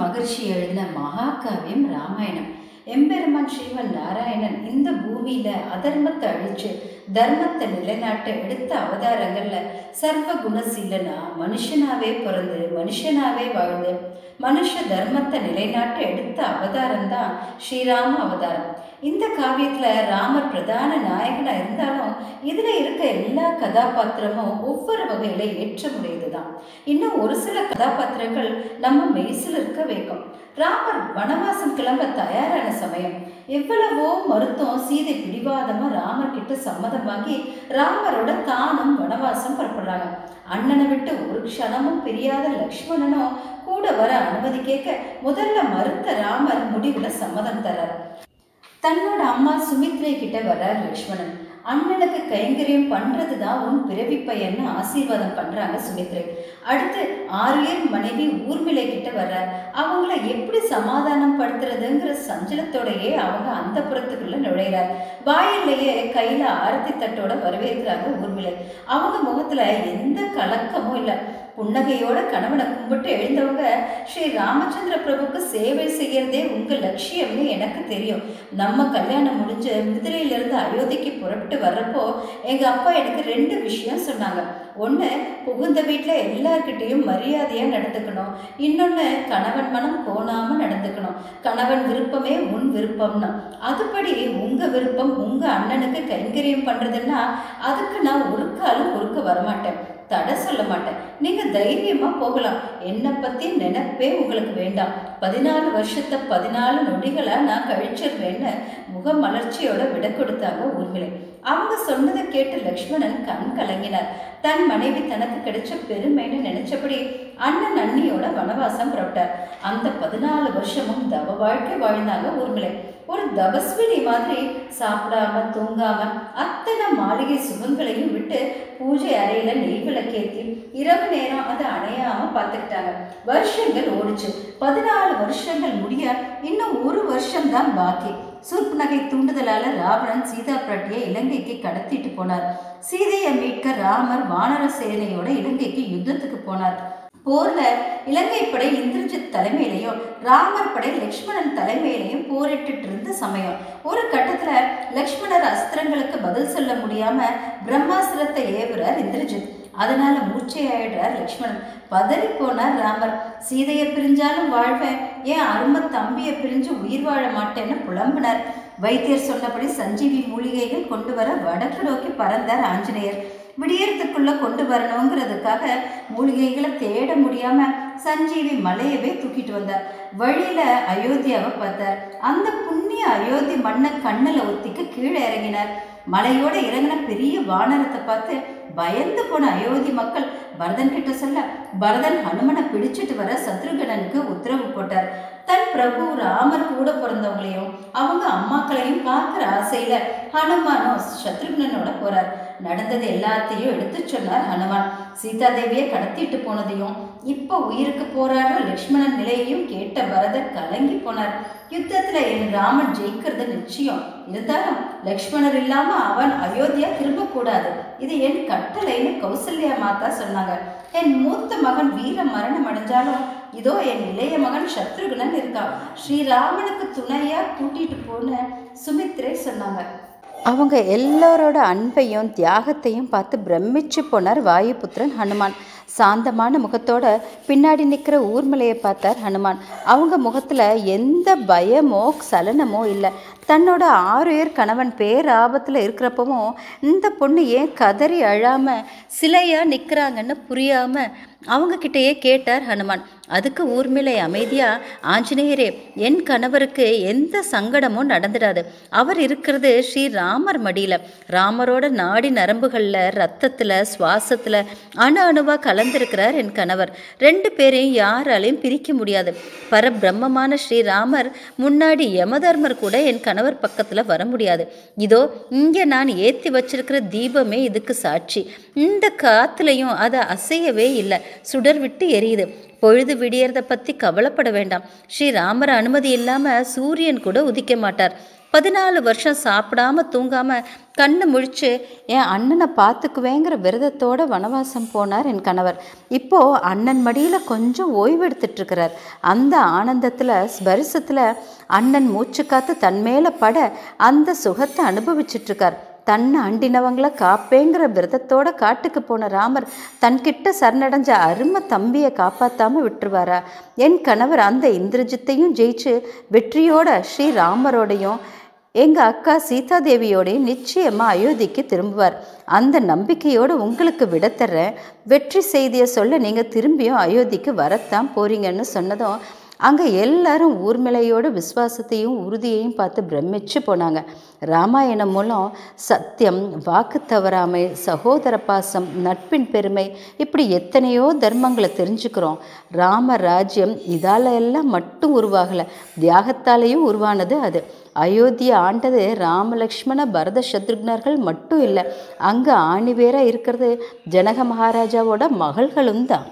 மகர்ஷி எழுதின மகாகாவியம் ராமாயணம். எம்பெருமான் ஸ்ரீமன் நாராயணன் இந்த பூமியில அதர்மத்தை அழிச்சு தர்மத்தை நிலைநாட்ட எடுத்த அவதாரங்கள்ல சர்வ குணசீலனா மனுஷனாவே பிறந்து மனுஷனாவே வாழ்ந்து மனுஷ தர்மத்தை நிலைநாட்ட எடுத்த அவதாரம் தான் ஸ்ரீராம அவதாரம். இந்த காவியத்துல ராமர் பிரதான நாயகனா இருந்தாலும் இதுல இருக்க எல்லா கதாபாத்திரமும் ஒவ்வொரு வகையில ஏற்றமுடையதுதான். இன்னும் ஒரு சில கதாபாத்திரங்கள் நம்ம மெய்சில் இருக்க வைக்கும். ராமர் வனவாசம் கிளம்ப தயாரான சமயம். எவ்வளவோ மருத்துவம் சீதை பிடிவாதமா ராமர் கிட்ட சம்மதமாகி ராமரோட தானும் வனவாசம் புறப்படுறாங்க. அண்ணனை விட்டு ஒரு க்ஷணமும் பிரியாத லக்ஷ்மணனும் கூட வர அனுமதி கேட்க முதல்ல மறுத்த ராமர் முடிவுல சம்மதம் தர்றார் தன்னோட அம்மா சுமித்ரை கிட்ட வர்றார் லக்ஷ்மணன் அண்ணனுக்கு கைங்கரியம் பண்றது தான் உன் பிறவி பையன்னு ஆசீர்வாதம் பண்றாங்க சுமித்ரை. அடுத்து ஆரியர் மனைவி ஊர்மிளை கிட்ட வர்றார். அவங்கள எப்படி சமாதானம் படுத்துறதுங்கிற சஞ்சலத்தோடயே அவங்க அந்த புறத்துக்குள்ள நுழையிறார். வாயிலேயே கையில ஆரத்தி தட்டோட வரவேற்கிறாங்க ஊர்மிளை. அவங்க முகத்துல எந்த கலக்கமும் இல்லை. புன்னகையோட கணவனை கும்பிட்டு எழுந்தவங்க ஸ்ரீ ராமச்சந்திர பிரபுக்கு சேவை செய்யறதே உங்க லட்சியம்னு எனக்கு தெரியும். நம்ம கல்யாணம் முடிஞ்சு மிதிலையிலிருந்து அயோத்திக்கு புறப்பட்டு வர்றப்போ எங்க அப்பா எனக்கு ரெண்டு விஷயம் சொன்னாங்க. ஒன்று புகுந்த வீட்டில் எல்லார்கிட்டேயும் மரியாதையாக நடந்துக்கணும். இன்னொன்று கணவன் மனம் கோணாமல் நடந்துக்கணும். கணவன் விருப்பமே உன் விருப்பம்னா. அதுபடி உங்கள் விருப்பம் உங்கள் அண்ணனுக்கு கைங்கரியம் பண்ணுறதுன்னா அதுக்கு நான் ஒரு காலம் ஒருக்க வரமாட்டேன். தடை சொல்ல மாட்டேன். நீங்கள் தைரியமாக போகலாம். என்னை பற்றி நினைப்பே உங்களுக்கு வேண்டாம். பதினாலு வருஷத்தை பதினாலு நொடிகளை நான் கழிச்சிருவேன்னு முகமலர்ச்சியோட விட கொடுத்தாங்க ஊர்மிளை அவங்க சொன்னதை கேட்டு லக்ஷ்மணன் கண் கலங்கினார். தன் மனைவி தனக்கு கிடைச்ச பெருமைன்னு நினைச்சபடி அண்ணன் அண்ணியோட வனவாசம் புறப்பட்டார். அந்த பதினாலு வருஷமும் தவ வாழ்க்கை வாழ்ந்தாங்க ஊர்மிளை. ஒரு தபஸ்வினி மாதிரி சாப்பிடாம தூங்காம அத்தனை மாளிகை சுகங்களையும் விட்டு பூஜை அறையில நெய் விளக்கேற்றி இரவு நேரம் அதை பார்த்துக்கிட்டாங்க. வருஷங்கள் ஓடிச்சு. பதினாலு வருஷங்கள் முடிய இன்னும் ஒரு வருஷம்தான் பாக்கி. சூர்ப்பு நகை தூண்டுதலால ராவணன் சீதா பிராட்டியை இலங்கைக்கு கடத்திட்டு போனார். சீதையை மீட்க ராமர் வானர சேனையோட இலங்கைக்கு யுத்தத்துக்கு போனார். போர்ல இலங்கை படை இந்திரஜித் தலைமையிலையும் ராமர் படை லக்ஷ்மணன் தலைமையிலையும் போரிட்டு இருந்த சமயம். ஒரு கட்டத்துல லக்ஷ்மணர் அஸ்திரங்களுக்கு பதில் சொல்ல முடியாம பிரம்மாஸ்திரத்தை ஏவுறார் இந்திரஜித். அதனால மூச்சையாயிடுறார் லக்ஷ்மணன். பதறி போனார் ராமர். சீதையை பிரிஞ்சாலும் வாழ்வேன் ஏன் அரும்ப தம்பியை பிரிஞ்சு உயிர் வாழ மாட்டேன்னு புலம்பினார். வைத்தியர் சொன்னபடி சஞ்சீவி மூலிகைகள் கொண்டு வர வடக்கு நோக்கி பறந்தார் ஆஞ்சநேயர். விடியறதுக்குள்ள கொண்டு வரணுங்கிறதுக்காக மூலிகைகளை தேட முடியாம சஞ்சீவி மலையவே தூக்கிட்டு வந்தார். வழியில அயோத்தியாவை பார்த்தார். அந்த புண்ணிய அயோத்தி மண்ணை கண்ணில் ஒத்திக்க கீழே இறங்கினார். மலையோட இறங்கின பெரிய வானரத்தை பார்த்து பயந்து போன அயோத்தி மக்கள் பரதன் கிட்ட சொல்ல பரதன் ஹனுமனை பிடிச்சிட்டு வர சத்ருகனனுக்கு உத்தரவு போட்டார். தன் பிரபு ராமர் கூட பிறந்தவங்களையும் அவங்க அம்மாக்களையும் பார்க்குற ஆசையில ஹனுமானும் சத்ருகனனோட போறார். நடந்தது எல்லாத்தையும் எடுத்து சொன்னார் ஹனுமான். சீதா தேவியை கடத்திட்டு போனதையும் இப்போ உயிருக்கு போராடுற லக்ஷ்மணன் நிலையையும் கேட்ட பரதர் கலங்கி போனார். யுத்தத்துல என் ராமன் ஜெயிக்கிறது நிச்சயம். இருந்தாலும் லக்ஷ்மணர் இல்லாம அவன் அயோத்தியா திரும்பக்கூடாது இது என் கட்டளைன்னு கௌசல்யா மாதா சொன்னாங்க. என் மூத்த மகன் வீர மரணம் அடைஞ்சாலும் இதோ என் இளைய மகன் சத்ருகுணன் இருக்கான். ஸ்ரீராமனுக்கு துணையா கூட்டிட்டு போன சுமித்ரை சொன்னாங்க. அவங்க எல்லோரோட அன்பையும் தியாகத்தையும் பார்த்து பிரமிச்சு போனார் வாயுபுத்திரன் ஹனுமான். சாந்தமான முகத்தோட பின்னாடி நிற்கிற ஊர்மலையை பார்த்தார் ஹனுமான். அவங்க முகத்தில் எந்த பயமோ சலனமோ இல்லை. தன்னோட ஆறுயர் கணவன் பேராபத்தில் இருக்கிறப்பவும் இந்த பொண்ணு ஏன் கதறி அழாமல் சிலையாக நிற்கிறாங்கன்னு புரியாமல் அவங்கக்கிட்டேயே கேட்டார் ஹனுமான். அதுக்கு ஊர்மிளை அமைதியாக ஆஞ்சநேயரே என் கணவருக்கு எந்த சங்கடமும் நடந்துடாது. அவர் இருக்கிறது ஸ்ரீ ராமர் மடியில். ராமரோட நாடி நரம்புகளில் ரத்தத்தில் சுவாசத்தில் அணு அணுவாக கலந்திருக்கிறார் என் கணவர். ரெண்டு பேரையும் யாராலையும் பிரிக்க முடியாது. பரபிரம்மமான ஸ்ரீராமர் முன்னாடி யமதர்மர் கூட என் கணவர் பக்கத்தில் வர முடியாது. இதோ இங்கே நான் ஏற்றி வச்சிருக்கிற தீபமே இதுக்கு சாட்சி. இந்த காற்றுலையும் அதை அசையவே இல்லை. சுடர் விட்டு எரியுது. பொழுது விடியறத பற்றி கவலைப்பட வேண்டாம். ஸ்ரீராமர் அனுமதி இல்லாமல் சூரியன் கூட உதிக்க மாட்டார். பதினாலு வருஷம் சாப்பிடாம தூங்காம கண்ணு முழிச்சு என் அண்ணனை பார்த்துக்குவேங்கிற விரதத்தோட வனவாசம் போனார் என் கணவர். இப்போ அண்ணன் மடியில் கொஞ்சம் ஓய்வு அந்த ஆனந்தத்தில் ஸ்பரிசத்தில் அண்ணன் மூச்சு காத்து தன் மேலே பட அந்த சுகத்தை அனுபவிச்சிட்ருக்கார். தன்னை அண்டினவங்கள காப்பேங்கிற விரதத்தோட காட்டுக்கு போன ராமர் தன்கிட்ட சரணடைஞ்ச அருமை தம்பியை காப்பாற்றாமல் விட்டுருவாரா? என் கணவர் அந்த இந்திரஜித்தையும் ஜெயிச்சு வெற்றியோட ஸ்ரீராமரோடையும் எங்கள் அக்கா சீதாதேவியோடையும் நிச்சயமாக அயோத்திக்கு திரும்புவார். அந்த நம்பிக்கையோடு உங்களுக்கு விட வெற்றி செய்தியை சொல்ல நீங்கள் திரும்பியும் அயோத்திக்கு வரத்தான் போறீங்கன்னு சொன்னதும் அங்கே எல்லாரும் ஊர்மிளையோட விசுவாசத்தையும் உறுதியையும் பார்த்து பிரமிச்சு போனாங்க. ராமாயணம் மூலம் சத்தியம் வாக்கு தவறாமை சகோதர பாசம் நட்பின் பெருமை இப்படி எத்தனையோ தர்மங்களை தெரிஞ்சுக்கிறோம். ராம ராஜ்யம் இதால எல்லாம் மட்டும் உருவாகலை. தியாகத்தாலேயும் உருவானது அது. அயோத்தியை ஆண்டது ராமலக்ஷ்மண பரத சத்ருக்னர்கள் மட்டும் இல்லை அங்கே ஆணிவேராக இருக்கிறது ஜனக மகாராஜாவோட மகள்களும் தான்.